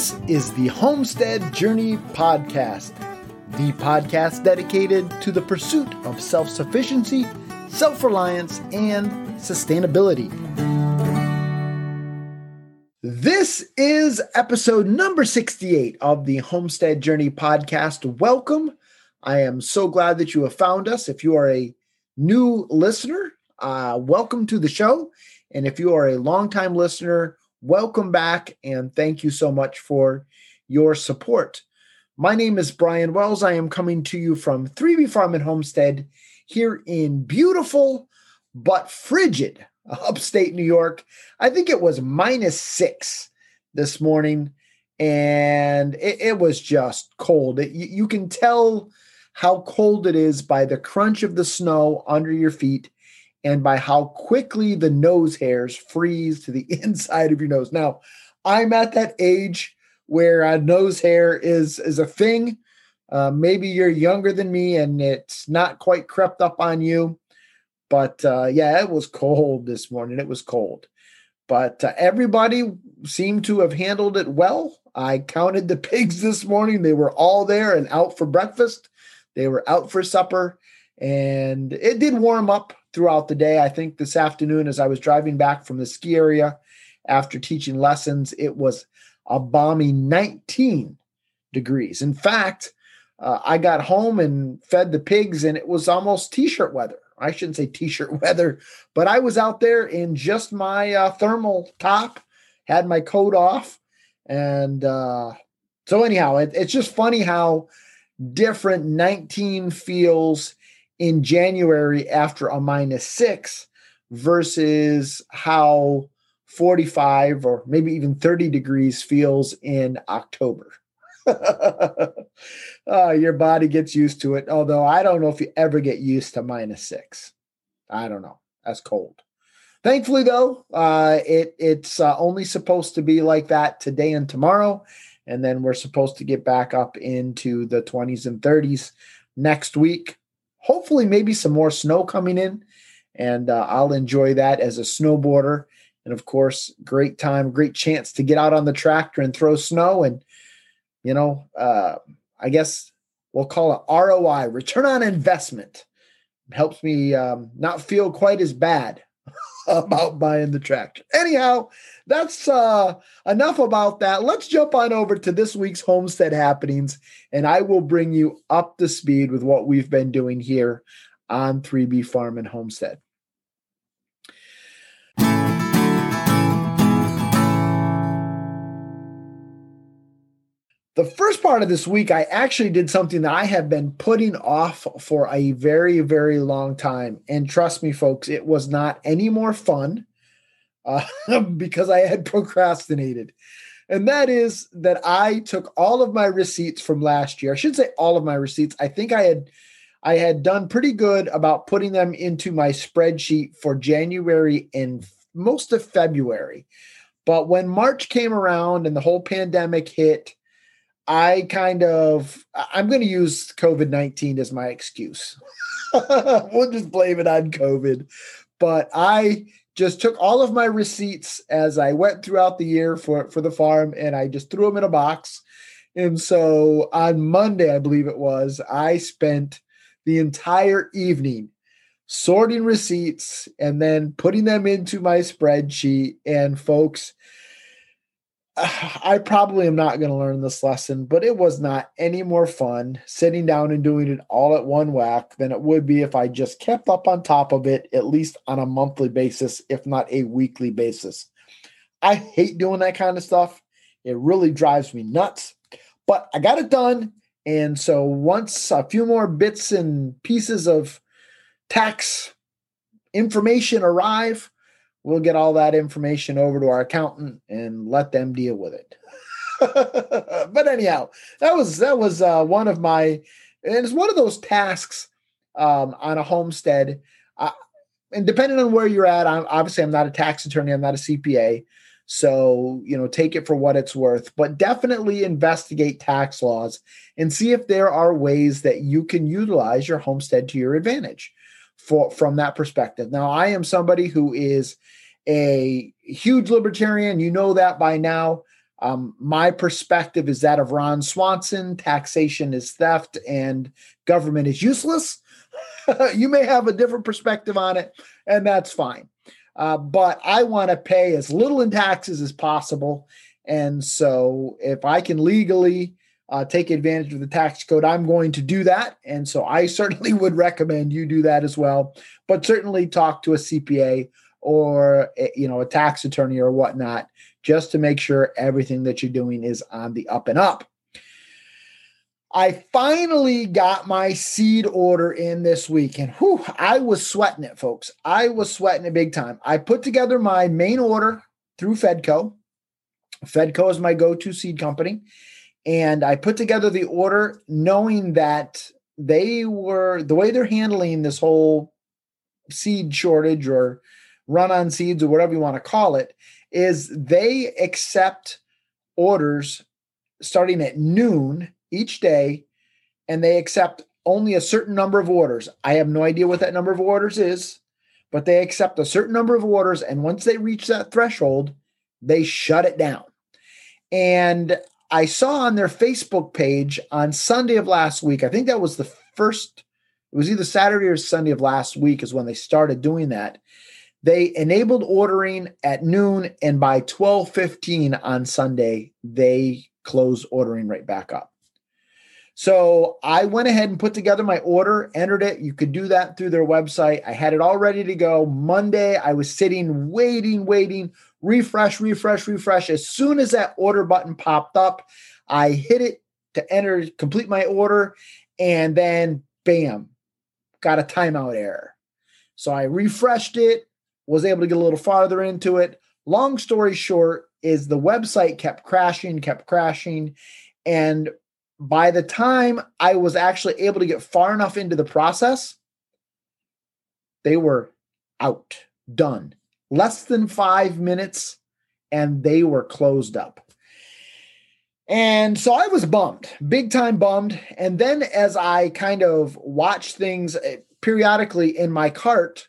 This is the Homestead Journey Podcast, the podcast dedicated to the pursuit of self sufficiency, self reliance, and sustainability. This is episode number 68 of the Homestead Journey Podcast. Welcome. I am so glad that you have found us. If you are a new listener, uh, welcome to the show. And if you are a longtime listener, welcome back and thank you so much for your support. My name is Brian Wells. I am coming to you from 3B Farm and Homestead here in beautiful but frigid upstate New York. I think it was minus six this morning, and it, it was just cold. It, you, you can tell how cold it is by the crunch of the snow under your feet and by how quickly the nose hairs freeze to the inside of your nose. Now, I'm at that age where a nose hair is is a thing. Uh, maybe you're younger than me and it's not quite crept up on you, but uh, yeah, it was cold this morning. It was cold, but uh, everybody seemed to have handled it well. I counted the pigs this morning; they were all there and out for breakfast. They were out for supper, and it did warm up throughout the day. I think this afternoon, as I was driving back from the ski area after teaching lessons, it was a balmy 19 degrees. In fact, uh, I got home and fed the pigs, and it was almost t shirt weather. I shouldn't say t shirt weather, but I was out there in just my uh, thermal top, had my coat off. And uh, so, anyhow, it, it's just funny how different 19 feels in January after a minus six versus how 45 or maybe even 30 degrees feels in October. uh, your body gets used to it. Although I don't know if you ever get used to minus six. I don't know. That's cold. Thankfully, though, uh, it it's uh, only supposed to be like that today and tomorrow, and then we're supposed to get back up into the 20s and 30s next week hopefully maybe some more snow coming in and uh, i'll enjoy that as a snowboarder. And of course great time great chance to get out on the tractor and throw snow and you know uh, i guess we'll call it roi return on investment. Helps me um, not feel quite as bad about buying the tractor anyhow that's uh, enough about that. Let's jump on over to this week's homestead happenings, and I will bring you up to speed with what we've been doing here on 3B Farm and Homestead. The first part of this week, I actually did something that I have been putting off for a very, very long time. And trust me, folks, it was not any more fun uh, because I had procrastinated. And that is that I took all of my receipts from last year. I should say all of my receipts. I think I had I had done pretty good about putting them into my spreadsheet for January and most of February. But when March came around and the whole pandemic hit, I kind of I'm going to use COVID-19 as my excuse. we'll just blame it on COVID. But I just took all of my receipts as I went throughout the year for for the farm, and I just threw them in a box. And so on Monday, I believe it was, I spent the entire evening sorting receipts and then putting them into my spreadsheet. And folks, I probably am not going to learn this lesson, but it was not any more fun sitting down and doing it all at one whack than it would be if I just kept up on top of it, at least on a monthly basis, if not a weekly basis. I hate doing that kind of stuff. It really drives me nuts, but I got it done. And so once a few more bits and pieces of tax information arrive, we'll get all that information over to our accountant and let them deal with it. but anyhow, that was that was uh, one of my and it's one of those tasks um, on a homestead. And depending on where you're at, I'm obviously I'm not a tax attorney, I'm not a CPA. So, you know, take it for what it's worth, but definitely investigate tax laws and see if there are ways that you can utilize your homestead to your advantage for from that perspective. Now, I am somebody who is a huge libertarian. You know that by now. Um, my perspective is that of Ron Swanson taxation is theft and government is useless. you may have a different perspective on it, and that's fine. Uh, but I want to pay as little in taxes as possible. And so if I can legally uh, take advantage of the tax code, I'm going to do that. And so I certainly would recommend you do that as well. But certainly talk to a CPA or you know a tax attorney or whatnot just to make sure everything that you're doing is on the up and up. I finally got my seed order in this week, and whew, I was sweating it, folks. I was sweating it big time. I put together my main order through Fedco. Fedco is my go to seed company. And I put together the order knowing that they were the way they're handling this whole seed shortage or run on seeds or whatever you want to call it is they accept orders starting at noon each day and they accept only a certain number of orders. I have no idea what that number of orders is, but they accept a certain number of orders. And once they reach that threshold, they shut it down. And I saw on their Facebook page on Sunday of last week, I think that was the first, it was either Saturday or Sunday of last week, is when they started doing that. They enabled ordering at noon, and by 12:15 on Sunday, they closed ordering right back up. So I went ahead and put together my order, entered it. You could do that through their website. I had it all ready to go. Monday, I was sitting, waiting, waiting, refresh, refresh, refresh. As soon as that order button popped up, I hit it to enter, complete my order, and then bam, got a timeout error. So I refreshed it, was able to get a little farther into it. Long story short, is the website kept crashing, kept crashing. And by the time I was actually able to get far enough into the process, they were out, done. Less than five minutes, and they were closed up. And so I was bummed, big time bummed. And then as I kind of watched things eh, periodically in my cart,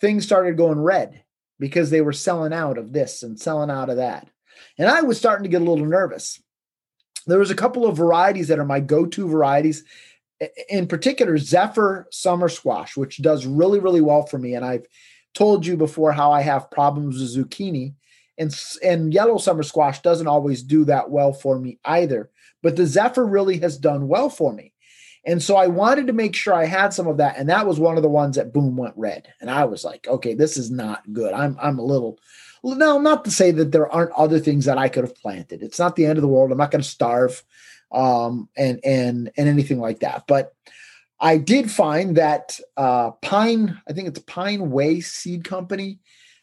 things started going red because they were selling out of this and selling out of that. And I was starting to get a little nervous. There was a couple of varieties that are my go-to varieties. In particular, Zephyr Summer Squash, which does really, really well for me. And I've told you before how I have problems with zucchini. And, and yellow summer squash doesn't always do that well for me either. But the Zephyr really has done well for me. And so I wanted to make sure I had some of that. And that was one of the ones that boom went red. And I was like, okay, this is not good. I'm I'm a little now, not to say that there aren't other things that I could have planted. It's not the end of the world. I'm not going to starve um and and and anything like that. But I did find that uh Pine, I think it's Pine Way Seed Company,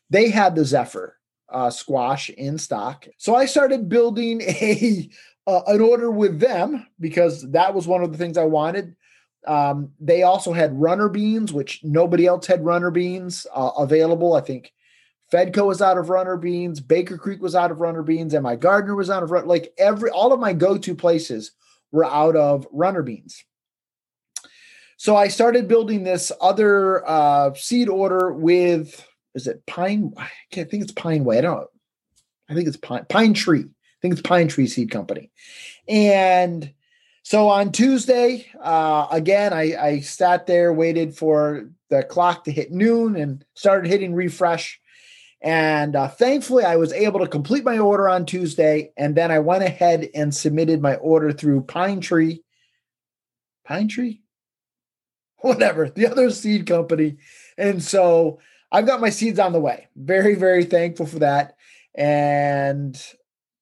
they had the Zephyr uh, squash in stock. So I started building a uh, an order with them because that was one of the things I wanted. Um, they also had runner beans, which nobody else had runner beans uh, available. I think Fedco was out of runner beans, Baker Creek was out of runner beans, and MIgardener was out of run- like every all of my go-to places were out of runner beans. So I started building this other uh, seed order with is it pine? I can't think it's Pine Way. I don't. I think it's Pine Pine Tree I think it's Pine Tree Seed Company. And so on Tuesday, uh, again, I, I sat there, waited for the clock to hit noon and started hitting refresh. And uh, thankfully, I was able to complete my order on Tuesday. And then I went ahead and submitted my order through Pine Tree. Pine Tree? Whatever, the other seed company. And so I've got my seeds on the way. Very, very thankful for that. And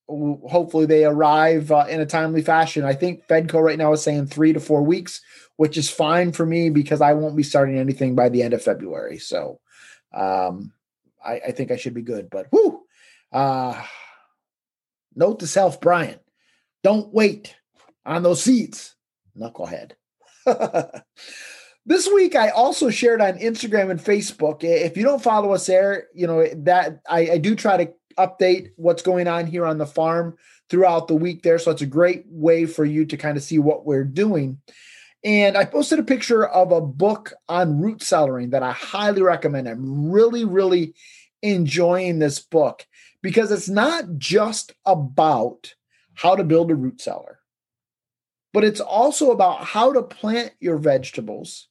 hopefully they arrive uh, in a timely fashion. I think Fedco right now is saying three to four weeks, which is fine for me because I won't be starting anything by the end of February. So um, I, I, think I should be good. But whoo, uh, note to self, Brian, don't wait on those seats, knucklehead. this week I also shared on Instagram and Facebook. If you don't follow us there, you know that I, I do try to update what's going on here on the farm throughout the week there. So it's a great way for you to kind of see what we're doing. And I posted a picture of a book on root cellaring that I highly recommend. I'm really, really enjoying this book because it's not just about how to build a root cellar, but it's also about how to plant your vegetables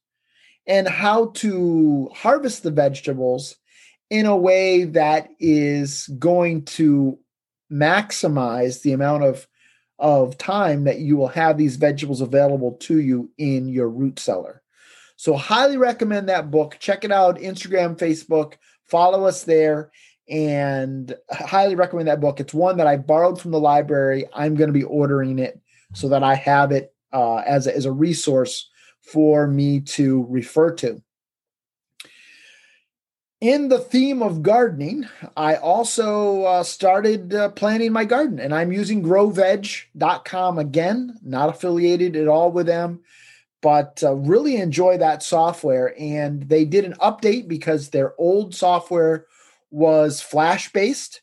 and how to harvest the vegetables in a way that is going to maximize the amount of of time that you will have these vegetables available to you in your root cellar. So highly recommend that book. Check it out Instagram, Facebook, follow us there and highly recommend that book. It's one that I borrowed from the library. I'm going to be ordering it so that I have it uh, as, a, as a resource for me to refer to. In the theme of gardening, I also uh, started uh, planting my garden and I'm using growveg.com again, not affiliated at all with them, but uh, really enjoy that software. And they did an update because their old software was Flash based.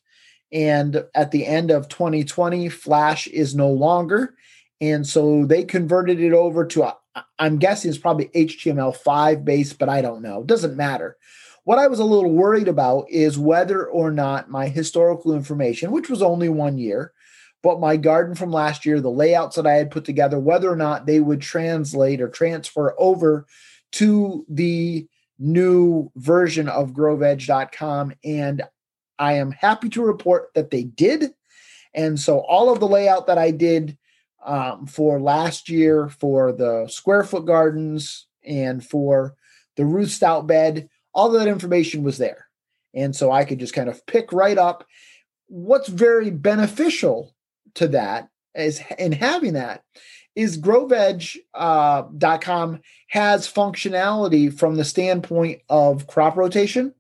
And at the end of 2020, Flash is no longer. And so they converted it over to, I'm guessing it's probably HTML5 based, but I don't know. It doesn't matter. What I was a little worried about is whether or not my historical information, which was only one year, but my garden from last year, the layouts that I had put together, whether or not they would translate or transfer over to the new version of growveg.com. And I am happy to report that they did. And so all of the layout that I did um, for last year for the square foot gardens and for the Ruth Stout bed, all that information was there. And so I could just kind of pick right up. What's very beneficial to that is in having that is growveg.com uh, has functionality from the standpoint of crop rotation,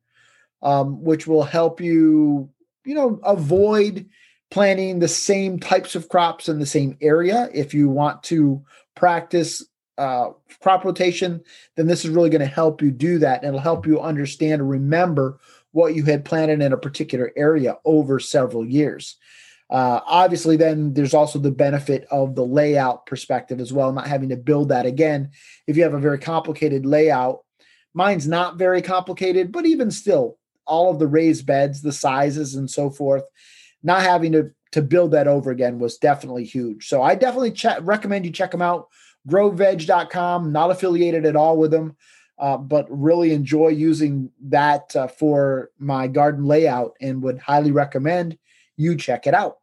um, which will help you, you know, avoid planting the same types of crops in the same area. If you want to practice uh, crop rotation, then this is really going to help you do that. And it'll help you understand and remember what you had planted in a particular area over several years. Uh, obviously, then there's also the benefit of the layout perspective as well, not having to build that again. If you have a very complicated layout, mine's not very complicated, but even still, all of the raised beds, the sizes, and so forth, not having to to build that over again was definitely huge. So I definitely recommend you check them out. Growveg.com, not affiliated at all with them, uh, but really enjoy using that uh, for my garden layout and would highly recommend you check it out.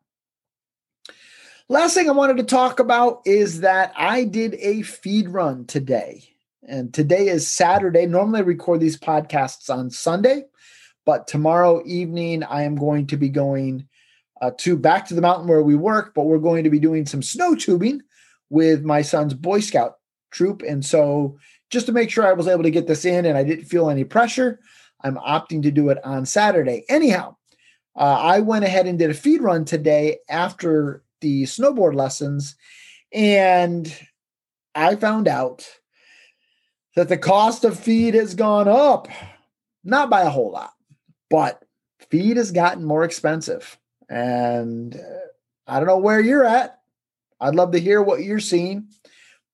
Last thing I wanted to talk about is that I did a feed run today. And today is Saturday. Normally I record these podcasts on Sunday, but tomorrow evening I am going to be going uh, to back to the mountain where we work, but we're going to be doing some snow tubing with my son's Boy Scout troop. And so just to make sure I was able to get this in and I didn't feel any pressure, I'm opting to do it on Saturday. Anyhow, uh, I went ahead and did a feed run today after the snowboard lessons, and I found out that the cost of feed has gone up, not by a whole lot, but feed has gotten more expensive. And uh, I don't know where you're at. I'd love to hear what you're seeing,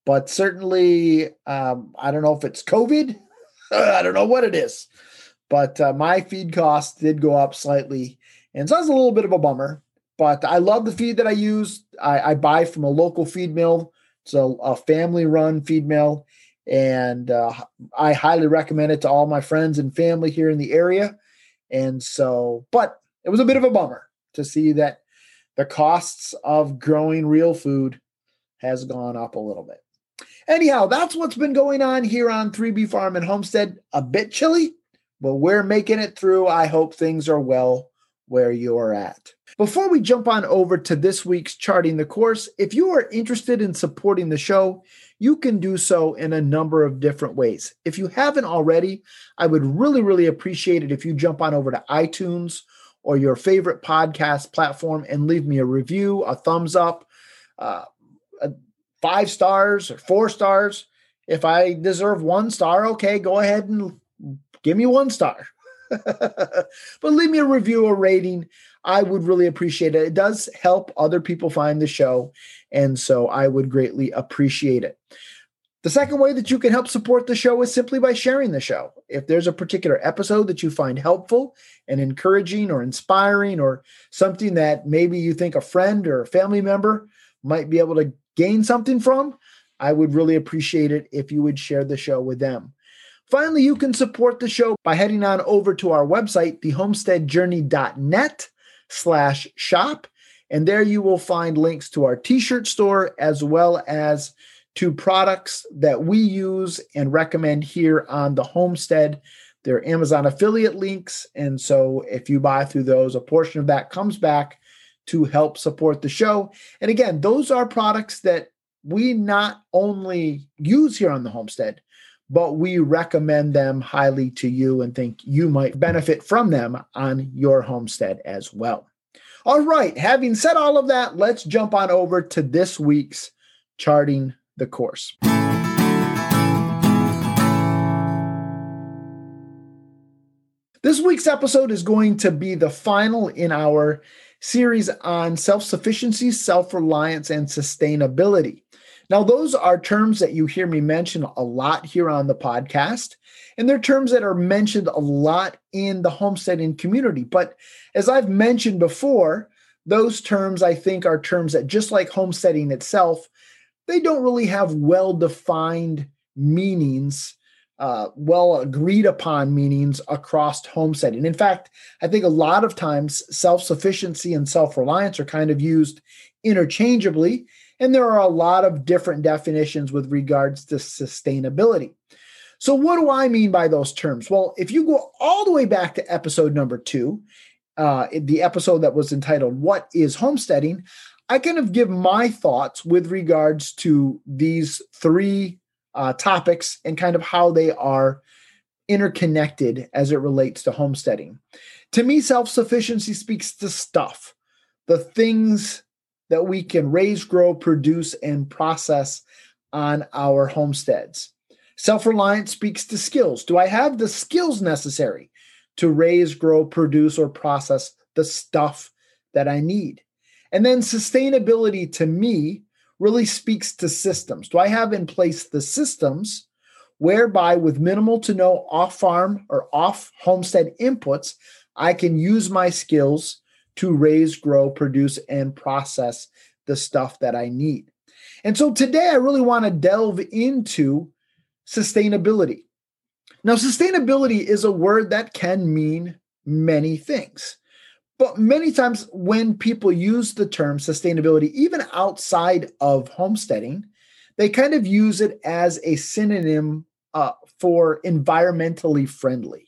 but certainly, um, I don't know if it's COVID. I don't know what it is, but uh, my feed costs did go up slightly. And so that's a little bit of a bummer, but I love the feed that I use. I, I buy from a local feed mill. It's a, a family run feed mill. And uh, I highly recommend it to all my friends and family here in the area. And so, but it was a bit of a bummer to see that the costs of growing real food has gone up a little bit. Anyhow, that's what's been going on here on 3B Farm and Homestead. A bit chilly, but we're making it through. I hope things are well where you're at. Before we jump on over to this week's Charting the Course, if you are interested in supporting the show, you can do so in a number of different ways. If you haven't already, I would really, really appreciate it if you jump on over to iTunes or your favorite podcast platform and leave me a review, a thumbs up, uh, five stars or four stars. If I deserve one star, okay, go ahead and give me one star. but leave me a review or rating. I would really appreciate it. It does help other people find the show. And so I would greatly appreciate it. The second way that you can help support the show is simply by sharing the show. If there's a particular episode that you find helpful and encouraging or inspiring, or something that maybe you think a friend or a family member might be able to gain something from, I would really appreciate it if you would share the show with them. Finally, you can support the show by heading on over to our website, thehomesteadjourney.net slash shop. And there you will find links to our t-shirt store as well as to products that we use and recommend here on the homestead. They're Amazon affiliate links. And so if you buy through those, a portion of that comes back to help support the show. And again, those are products that we not only use here on the homestead, but we recommend them highly to you and think you might benefit from them on your homestead as well. All right, having said all of that, let's jump on over to this week's charting the course. This week's episode is going to be the final in our series on self sufficiency, self reliance, and sustainability. Now, those are terms that you hear me mention a lot here on the podcast, and they're terms that are mentioned a lot in the homesteading community. But as I've mentioned before, those terms I think are terms that, just like homesteading itself, they don't really have well defined meanings, uh, well agreed upon meanings across homesteading. In fact, I think a lot of times self sufficiency and self reliance are kind of used interchangeably. And there are a lot of different definitions with regards to sustainability. So, what do I mean by those terms? Well, if you go all the way back to episode number two, uh, the episode that was entitled What is Homesteading? I kind of give my thoughts with regards to these three uh, topics and kind of how they are interconnected as it relates to homesteading. To me, self sufficiency speaks to stuff, the things that we can raise, grow, produce, and process on our homesteads. Self reliance speaks to skills. Do I have the skills necessary to raise, grow, produce, or process the stuff that I need? And then sustainability to me really speaks to systems. Do I have in place the systems whereby, with minimal to no off farm or off homestead inputs, I can use my skills to raise, grow, produce, and process the stuff that I need? And so today I really want to delve into sustainability. Now, sustainability is a word that can mean many things. But many times when people use the term sustainability, even outside of homesteading, they kind of use it as a synonym uh, for environmentally friendly.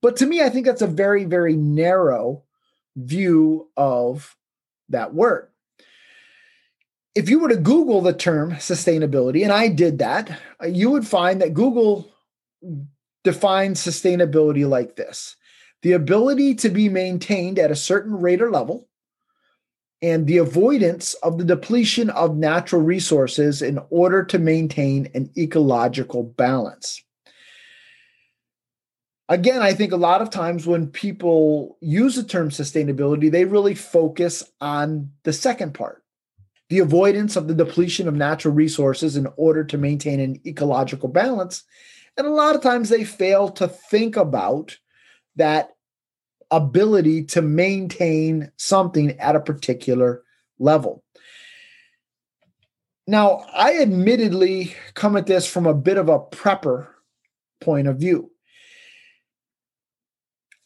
But to me, I think that's a very, very narrow view of that word. If you were to Google the term sustainability, and I did that, uh, you would find that Google defines sustainability like this the ability to be maintained at a certain rate or level, and the avoidance of the depletion of natural resources in order to maintain an ecological balance. Again, I think a lot of times when people use the term sustainability, they really focus on the second part the avoidance of the depletion of natural resources in order to maintain an ecological balance. And a lot of times they fail to think about that ability to maintain something at a particular level. Now, I admittedly come at this from a bit of a prepper point of view.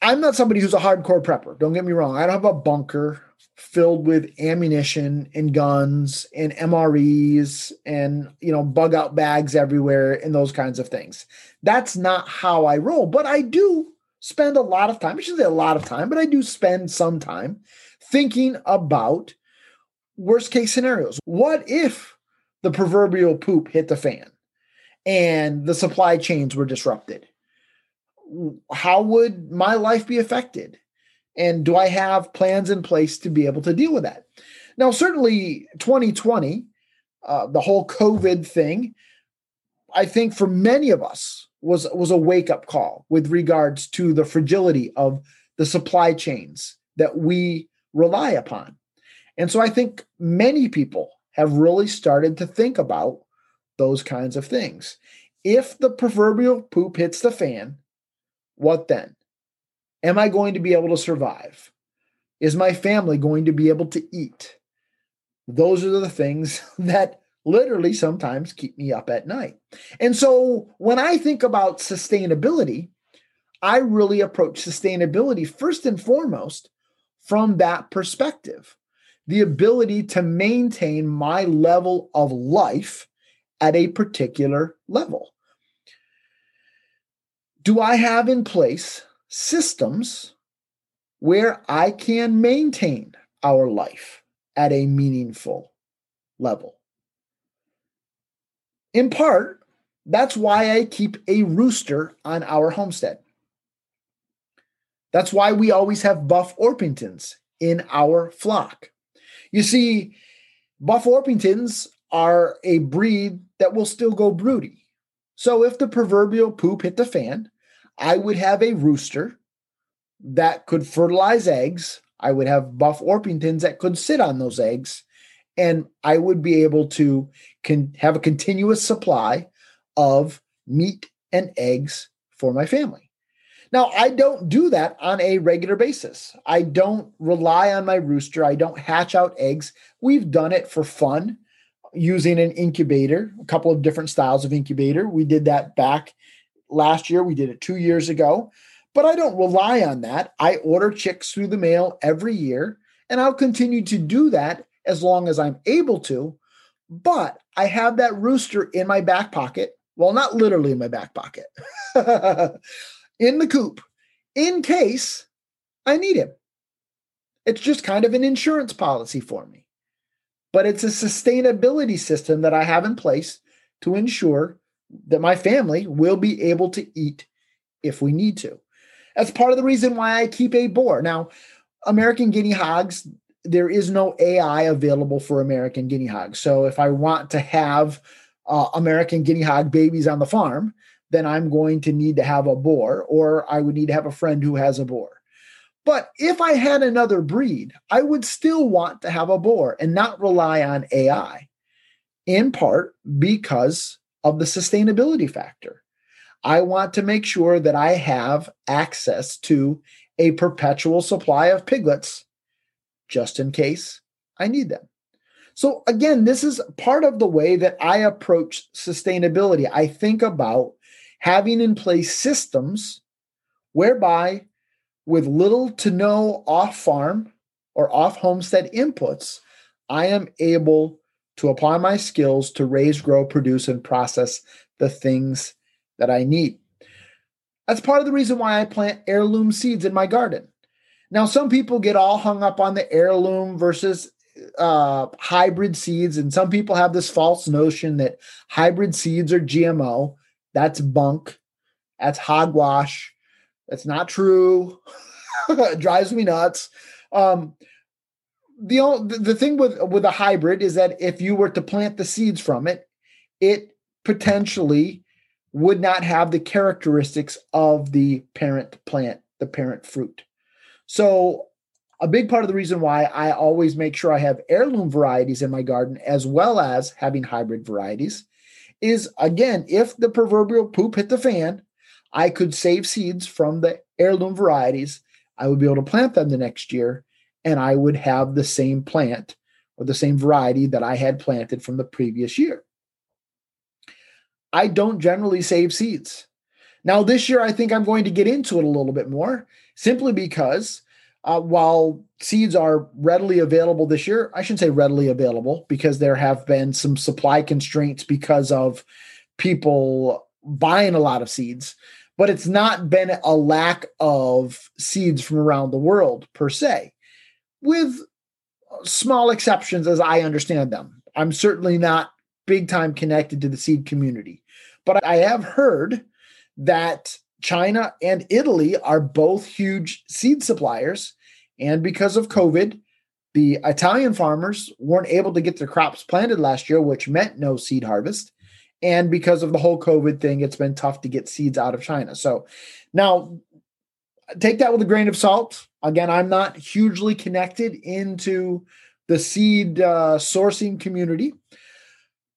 I'm not somebody who's a hardcore prepper. Don't get me wrong. I don't have a bunker filled with ammunition and guns and MREs and you know bug out bags everywhere and those kinds of things. That's not how I roll, but I do spend a lot of time, I shouldn't say a lot of time, but I do spend some time thinking about worst case scenarios. What if the proverbial poop hit the fan and the supply chains were disrupted? How would my life be affected? And do I have plans in place to be able to deal with that? Now, certainly 2020, uh, the whole COVID thing, I think for many of us, was was a wake up call with regards to the fragility of the supply chains that we rely upon. And so I think many people have really started to think about those kinds of things. If the proverbial poop hits the fan, what then? Am I going to be able to survive? Is my family going to be able to eat? Those are the things that literally sometimes keep me up at night. And so when I think about sustainability, I really approach sustainability first and foremost from that perspective the ability to maintain my level of life at a particular level. Do I have in place systems where I can maintain our life at a meaningful level? In part, that's why I keep a rooster on our homestead. That's why we always have buff Orpingtons in our flock. You see, buff Orpingtons are a breed that will still go broody. So if the proverbial poop hit the fan, I would have a rooster that could fertilize eggs. I would have buff Orpingtons that could sit on those eggs. And I would be able to can have a continuous supply of meat and eggs for my family. Now, I don't do that on a regular basis. I don't rely on my rooster. I don't hatch out eggs. We've done it for fun using an incubator, a couple of different styles of incubator. We did that back last year. We did it two years ago, but I don't rely on that. I order chicks through the mail every year, and I'll continue to do that as long as I'm able to. But I have that rooster in my back pocket. Well, not literally in my back pocket, in the coop, in case I need him. It's just kind of an insurance policy for me. But it's a sustainability system that I have in place to ensure that my family will be able to eat if we need to. That's part of the reason why I keep a boar. Now, American guinea hogs, there is no AI available for American guinea hogs. So if I want to have uh, American guinea hog babies on the farm, then I'm going to need to have a boar, or I would need to have a friend who has a boar. But if I had another breed, I would still want to have a boar and not rely on AI, in part because of the sustainability factor. I want to make sure that I have access to a perpetual supply of piglets just in case I need them. So, again, this is part of the way that I approach sustainability. I think about having in place systems whereby, with little to no off farm or off homestead inputs, I am able to apply my skills to raise, grow, produce, and process the things that I need. That's part of the reason why I plant heirloom seeds in my garden. Now, some people get all hung up on the heirloom versus uh, hybrid seeds, and some people have this false notion that hybrid seeds are GMO. That's bunk. That's hogwash. That's not true. it drives me nuts. Um, the the thing with with a hybrid is that if you were to plant the seeds from it, it potentially would not have the characteristics of the parent plant, the parent fruit. So a big part of the reason why I always make sure I have heirloom varieties in my garden as well as having hybrid varieties is again, if the proverbial poop hit the fan, I could save seeds from the heirloom varieties. I would be able to plant them the next year and I would have the same plant or the same variety that I had planted from the previous year. I don't generally save seeds. Now, this year, I think I'm going to get into it a little bit more simply because uh, while seeds are readily available this year, I shouldn't say readily available because there have been some supply constraints because of people buying a lot of seeds, but it's not been a lack of seeds from around the world per se with small exceptions as I understand them. I'm certainly not big time connected to the seed community, but I have heard that China and Italy are both huge seed suppliers. And because of COVID, the Italian farmers weren't able to get their crops planted last year, which meant no seed harvest. And because of the whole COVID thing, it's been tough to get seeds out of China. So now take that with a grain of salt. Again, I'm not hugely connected into the seed uh, sourcing community,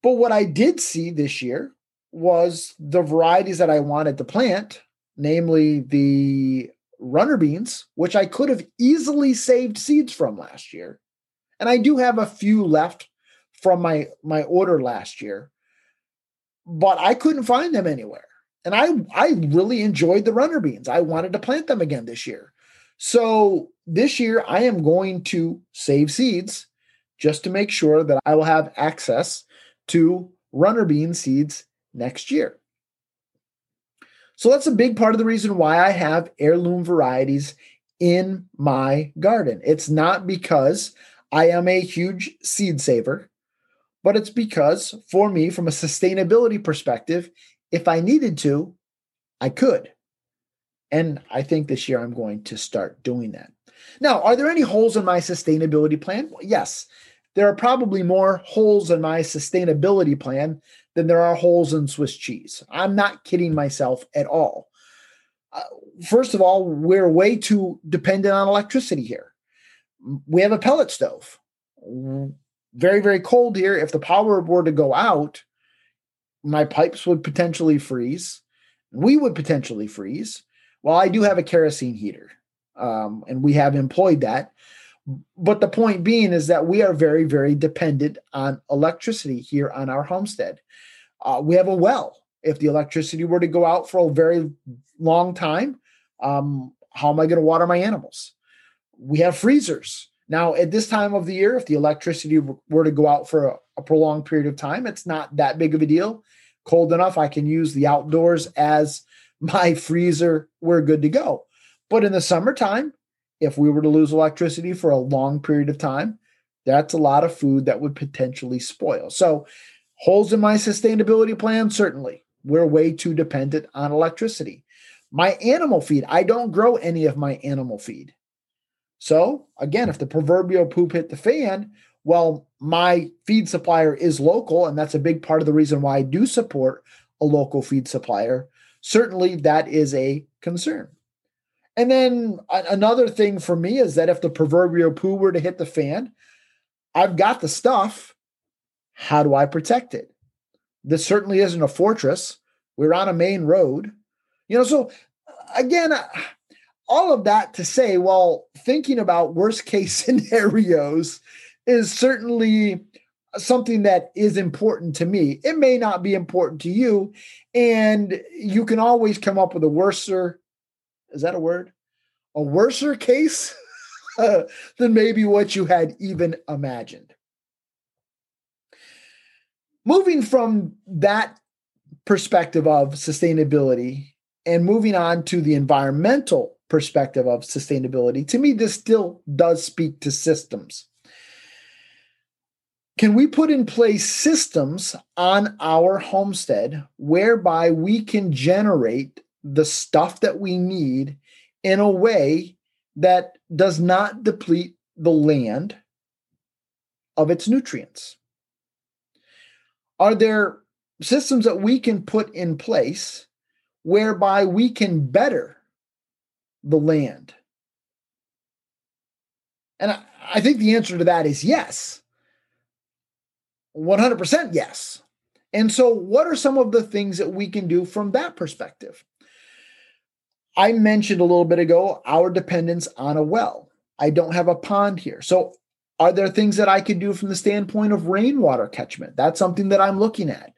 But what I did see this year was the varieties that I wanted to plant, namely the runner beans, which I could have easily saved seeds from last year. And I do have a few left from my my order last year. But I couldn't find them anywhere. And I I really enjoyed the runner beans. I wanted to plant them again this year. So this year I am going to save seeds just to make sure that I will have access to runner bean seeds next year. So that's a big part of the reason why I have heirloom varieties in my garden. It's not because I am a huge seed saver, but it's because for me, from a sustainability perspective, if I needed to, I could. And I think this year I'm going to start doing that. Now, are there any holes in my sustainability plan? Well, yes, there are probably more holes in my sustainability plan than there are holes in Swiss cheese. I'm not kidding myself at all. Uh, first of all, we're way too dependent on electricity here. We have a pellet stove. Very, very cold here. If the power were to go out, my pipes would potentially freeze. We would potentially freeze. Well, I do have a kerosene heater, um, and we have employed that. But the point being is that we are very, very dependent on electricity here on our homestead. Uh, we have a well. If the electricity were to go out for a very long time, um, how am I going to water my animals? We have freezers. Now, at this time of the year, if the electricity were to go out for a, a prolonged period of time, it's not that big of a deal. Cold enough, I can use the outdoors as my freezer. We're good to go. But in the summertime, if we were to lose electricity for a long period of time, that's a lot of food that would potentially spoil. So, holes in my sustainability plan, certainly. We're way too dependent on electricity. My animal feed, I don't grow any of my animal feed. So, again, if the proverbial poop hit the fan, well, my feed supplier is local, and that's a big part of the reason why I do support a local feed supplier. Certainly, that is a concern. And then another thing for me is that if the proverbial poo were to hit the fan, I've got the stuff. How do I protect it? This certainly isn't a fortress. We're on a main road. You know, so again, all of that to say, well, thinking about worst case scenarios is certainly something that is important to me. It may not be important to you, and you can always come up with a worser is that a word? A worser case than maybe what you had even imagined. Moving from that perspective of sustainability and moving on to the environmental perspective of sustainability, to me, this still does speak to systems. Can we put in place systems on our homestead whereby we can generate the stuff that we need in a way that does not deplete the land of its nutrients? Are there systems that we can put in place whereby we can better the land? And I, I think the answer to that is yes. 100% yes. And so, what are some of the things that we can do from that perspective? I mentioned a little bit ago our dependence on a well. I don't have a pond here. So, are there things that I could do from the standpoint of rainwater catchment? That's something that I'm looking at.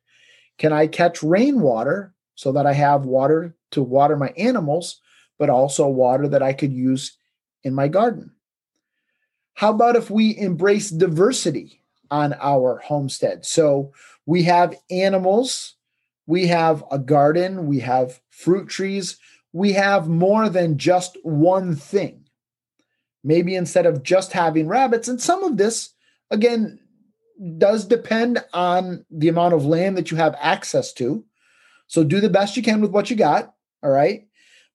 Can I catch rainwater so that I have water to water my animals, but also water that I could use in my garden? How about if we embrace diversity on our homestead? So, we have animals, we have a garden, we have fruit trees, we have more than just one thing. Maybe instead of just having rabbits, and some of this, again, does depend on the amount of land that you have access to. So do the best you can with what you got. All right.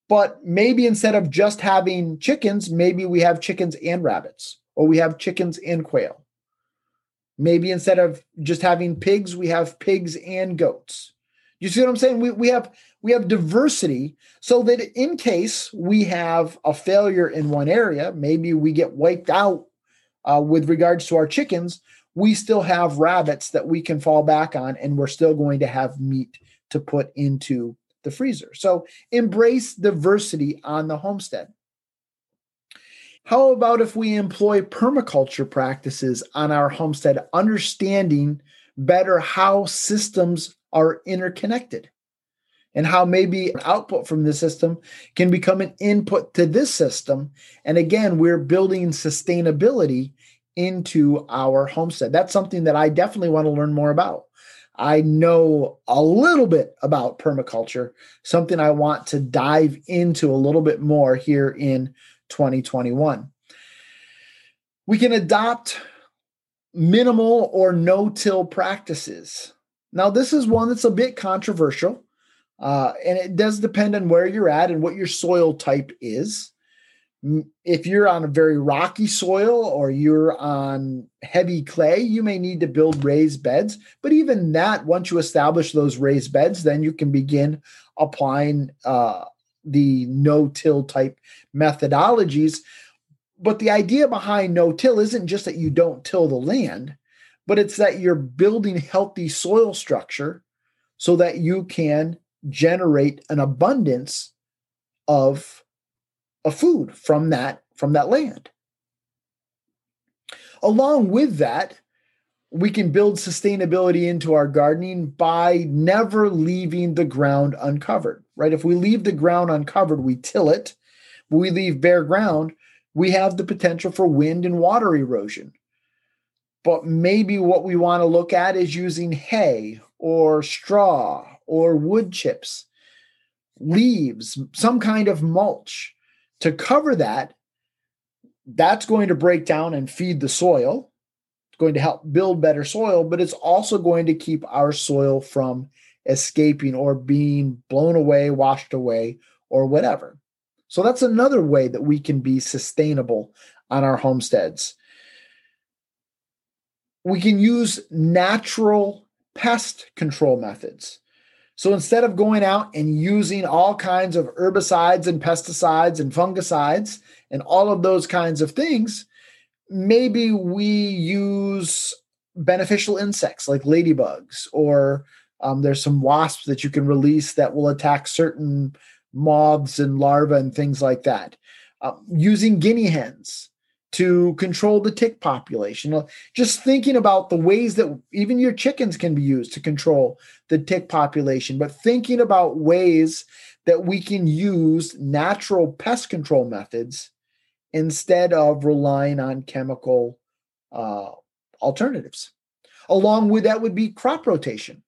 But maybe instead of just having chickens, maybe we have chickens and rabbits, or we have chickens and quail. Maybe instead of just having pigs, we have pigs and goats. You see what I'm saying? We, we have we have diversity so that in case we have a failure in one area, maybe we get wiped out uh, with regards to our chickens, we still have rabbits that we can fall back on, and we're still going to have meat to put into the freezer. So embrace diversity on the homestead. How about if we employ permaculture practices on our homestead, understanding better how systems are interconnected and how maybe an output from the system can become an input to this system. And again, we're building sustainability into our homestead. That's something that I definitely want to learn more about. I know a little bit about permaculture, something I want to dive into a little bit more here in 2021. We can adopt minimal or no till practices. Now, this is one that's a bit controversial, uh, and it does depend on where you're at and what your soil type is. If you're on a very rocky soil or you're on heavy clay, you may need to build raised beds. But even that, once you establish those raised beds, then you can begin applying uh, the no till type methodologies. But the idea behind no till isn't just that you don't till the land, but it's that you're building healthy soil structure so that you can generate an abundance of, of food from that from that land. Along with that, we can build sustainability into our gardening by never leaving the ground uncovered, right? If we leave the ground uncovered, we till it. we leave bare ground, we have the potential for wind and water erosion. But maybe what we want to look at is using hay or straw or wood chips, leaves, some kind of mulch to cover that. That's going to break down and feed the soil. It's going to help build better soil, but it's also going to keep our soil from escaping or being blown away, washed away, or whatever. So that's another way that we can be sustainable on our homesteads. We can use natural pest control methods. So instead of going out and using all kinds of herbicides and pesticides and fungicides and all of those kinds of things, maybe we use beneficial insects like ladybugs, or um, there's some wasps that you can release that will attack certain moths and larvae and things like that. Uh, using guinea hens to control the tick population. Just thinking about the ways that even your chickens can be used to control the tick population, but thinking about ways that we can use natural pest control methods instead of relying on chemical uh, alternatives. Along with that would be crop rotation.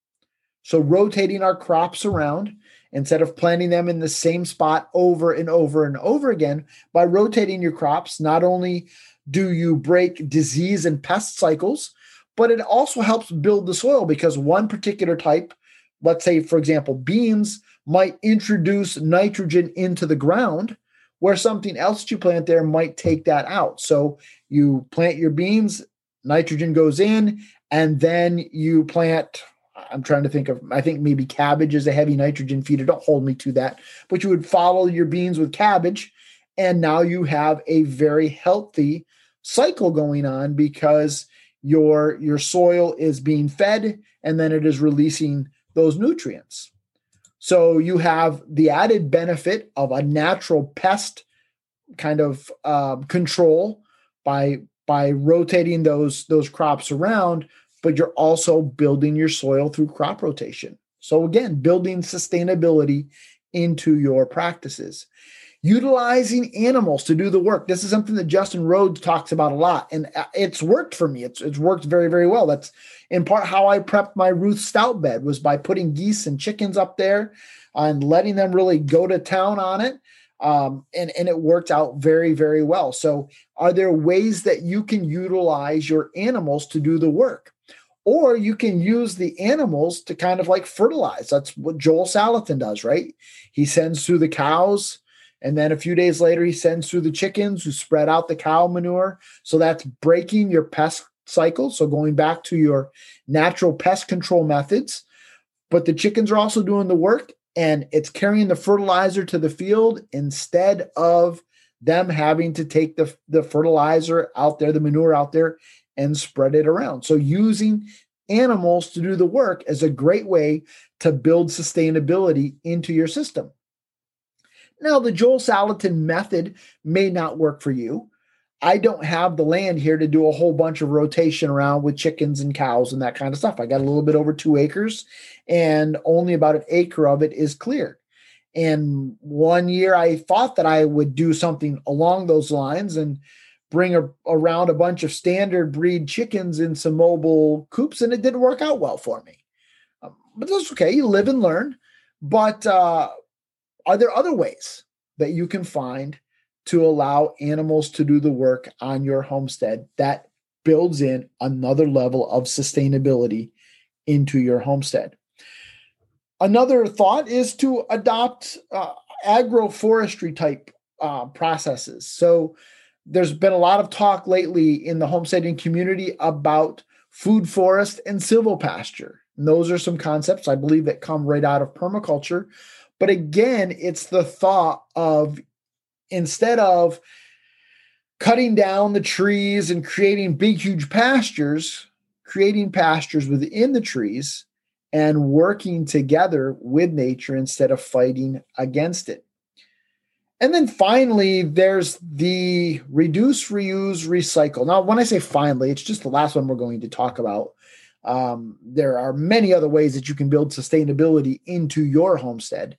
So, rotating our crops around instead of planting them in the same spot over and over and over again by rotating your crops not only do you break disease and pest cycles but it also helps build the soil because one particular type let's say for example beans might introduce nitrogen into the ground where something else you plant there might take that out. So you plant your beans nitrogen goes in and then you plant I'm trying to think of, I think maybe cabbage is a heavy nitrogen feeder. Don't hold me to that. But you would follow your beans with cabbage. And now you have a very healthy cycle going on because your your soil is being fed and then it is releasing those nutrients. So you have the added benefit of a natural pest kind of um, control by by rotating those those crops around but you're also building your soil through crop rotation. So, again, building sustainability into your practices. Utilizing animals to do the work. This is something that Justin Rhodes talks about a lot, and uh, it's worked for me. It's, it's worked very, very well. That's in part how I prepped my Ruth Stout bed was by putting geese and chickens up there and letting them really go to town on it. Um, and, and it worked out very, very well. So, are there ways that you can utilize your animals to do the work? Or you can use the animals to kind of like fertilize. That's what Joel Salatin does, right? He sends through the cows, and then a few days later, he sends through the chickens who spread out the cow manure. So that's breaking your pest cycle. So going back to your natural pest control methods. But the chickens are also doing the work and it's carrying the fertilizer to the field instead of them having to take the, the fertilizer out there, the manure out there, and spread it around. So using animals to do the work is a great way to build sustainability into your system. Now, the Joel Salatin method may not work for you. I don't have the land here to do a whole bunch of rotation around with chickens and cows and that kind of stuff. I got a little bit over two acres, and only about an acre of it is cleared. And one year I thought that I would do something along those lines and bring a, around a bunch of standard breed chickens in some mobile coops, and it didn't work out well for me. Um, but that's okay. You live and learn. But uh, are there other ways that you can find to allow animals to do the work on your homestead that builds in another level of sustainability into your homestead? Another thought is to adopt uh, agroforestry type uh, processes. So, there's been a lot of talk lately in the homesteading community about food forest and silvopasture. And those are some concepts I believe that come right out of permaculture. But again, it's the thought of instead of cutting down the trees and creating big, huge pastures, creating pastures within the trees and working together with nature instead of fighting against it. And then finally, there's the reduce, reuse, recycle. Now, when I say finally, it's just the last one we're going to talk about. Um, there are many other ways that you can build sustainability into your homestead.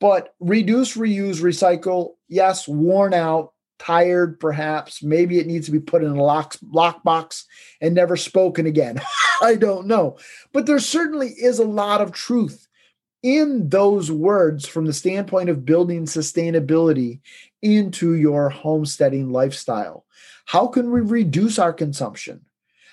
But reduce, reuse, recycle, yes, worn out, tired, perhaps. Maybe it needs to be put in a lock, lock box and never spoken again. I don't know. But there certainly is a lot of truth in those words from the standpoint of building sustainability into your homesteading lifestyle. How can we reduce our consumption?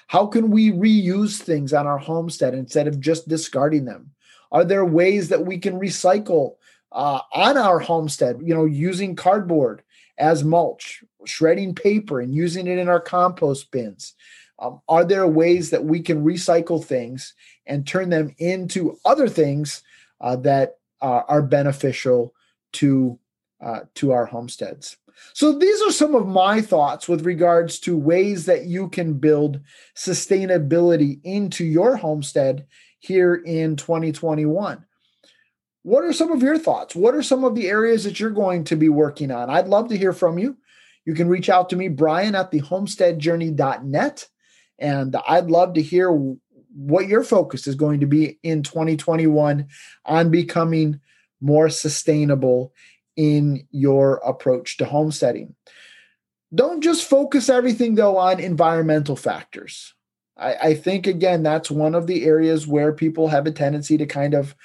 How can we reuse things on our homestead instead of just discarding them? Are there ways that we can recycle uh, on our homestead, you know, using cardboard as mulch, shredding paper and using it in our compost bins? Um, are there ways that we can recycle things and turn them into other things uh, that uh, are beneficial to uh, to our homesteads? So these are some of my thoughts with regards to ways that you can build sustainability into your homestead here in 2021. What are some of your thoughts? What are some of the areas that you're going to be working on? I'd love to hear from you. You can reach out to me, Brian at thehomesteadjourney.net. And I'd love to hear what your focus is going to be in 2021 on becoming more sustainable in your approach to homesteading. Don't just focus everything, though, on environmental factors. I, I think, again, that's one of the areas where people have a tendency to kind of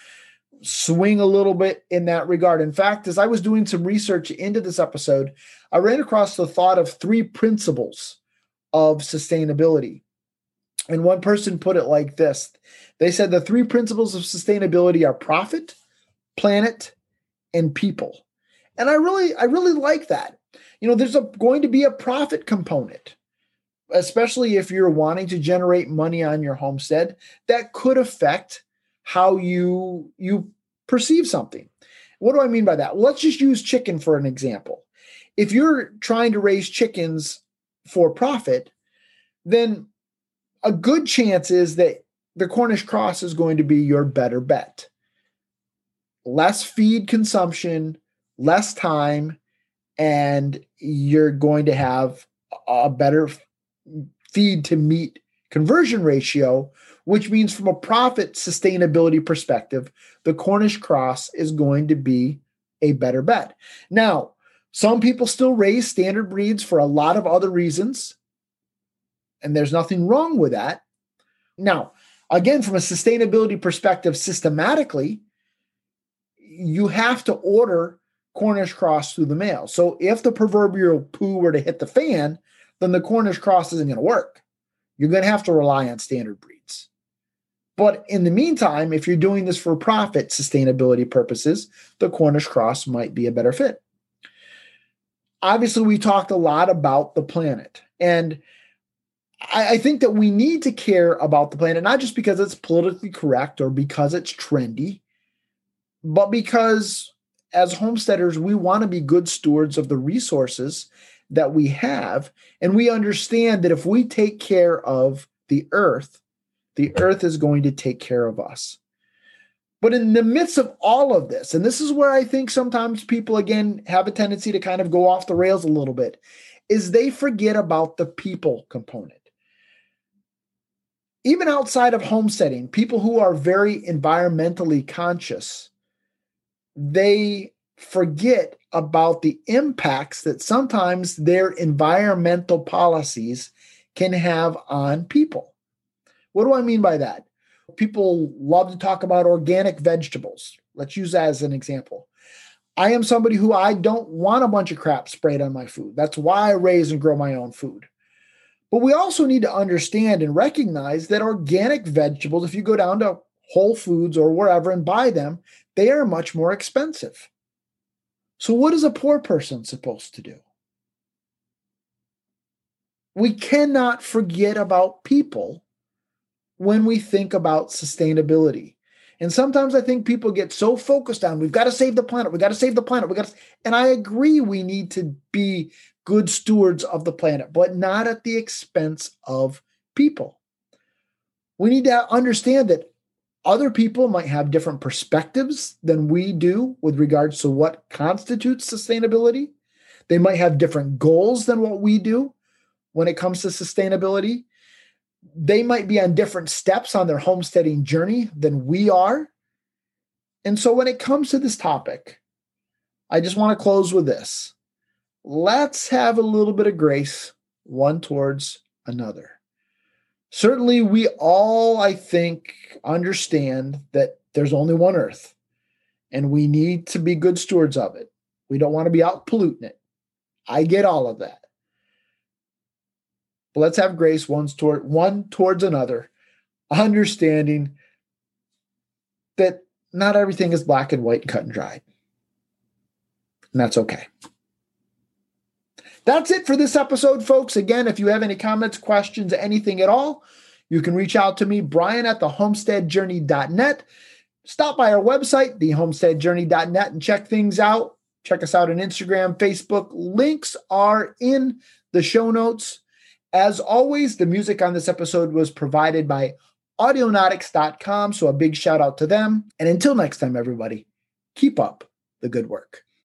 swing a little bit in that regard. In fact, as I was doing some research into this episode, I ran across the thought of three principles of sustainability. And one person put it like this they said the three principles of sustainability are profit, planet, and people. And I really, I really like that. You know, there's a, going to be a profit component, especially if you're wanting to generate money on your homestead that could affect how you you perceive something. What do I mean by that? Let's just use chicken for an example. If you're trying to raise chickens for profit, then a good chance is that the Cornish cross is going to be your better bet. Less feed consumption, less time, and you're going to have a better feed to meat conversion ratio, which means from a profit sustainability perspective, the Cornish cross is going to be a better bet. Now, some people still raise standard breeds for a lot of other reasons, and there's nothing wrong with that. Now, again, from a sustainability perspective, systematically, you have to order Cornish cross through the mail. So if the proverbial poo were to hit the fan, then the Cornish cross isn't going to work. You're going to have to rely on standard breeds. But in the meantime, if you're doing this for profit sustainability purposes, the Cornish cross might be a better fit. Obviously, we talked a lot about the planet. And I, I think that we need to care about the planet, not just because it's politically correct or because it's trendy, but because as homesteaders, we want to be good stewards of the resources that we have. And we understand that if we take care of the earth, the earth is going to take care of us. But in the midst of all of this, and this is where I think sometimes people again have a tendency to kind of go off the rails a little bit, is they forget about the people component. Even outside of homesteading, people who are very environmentally conscious, they forget about the impacts that sometimes their environmental policies can have on people. What do I mean by that? People love to talk about organic vegetables. Let's use that as an example. I am somebody who I don't want a bunch of crap sprayed on my food. That's why I raise and grow my own food. But we also need to understand and recognize that organic vegetables, if you go down to Whole Foods or wherever and buy them, they are much more expensive. So, what is a poor person supposed to do? We cannot forget about people when we think about sustainability. And sometimes I think people get so focused on we've got to save the planet, we've got to save the planet, we got to, and I agree we need to be good stewards of the planet, but not at the expense of people. We need to understand that other people might have different perspectives than we do with regards to what constitutes sustainability. They might have different goals than what we do when it comes to sustainability they might be on different steps on their homesteading journey than we are. And so when it comes to this topic, I just want to close with this. Let's have a little bit of grace one towards another. Certainly, we all, I think, understand that there's only one earth and we need to be good stewards of it. We don't want to be out polluting it. I get all of that. But let's have grace one toward one towards another, understanding that not everything is black and white, cut and dried. And that's okay. That's it for this episode, folks. Again, if you have any comments, questions, anything at all, you can reach out to me, Brian at the homesteadjourney.net. Stop by our website, thehomesteadjourney.net, and check things out. Check us out on Instagram, Facebook. Links are in the show notes. As always, the music on this episode was provided by audionautix.com. So a big shout out to them. And until next time, everybody, keep up the good work.